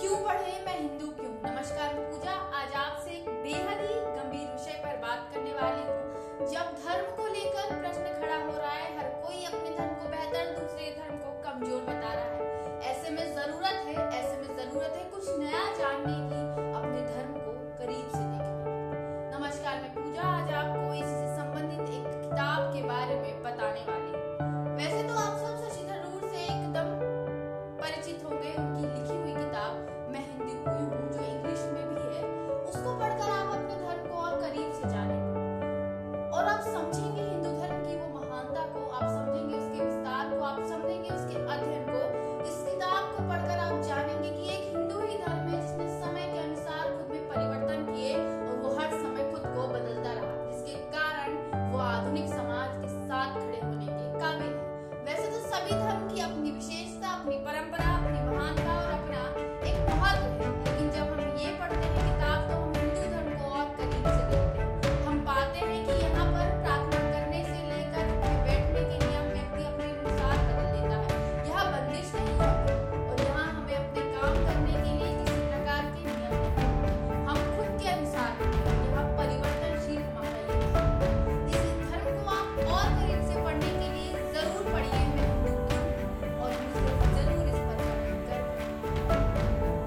क्यों पढ़े? मैं हिंदू क्यों? नमस्कार पूजा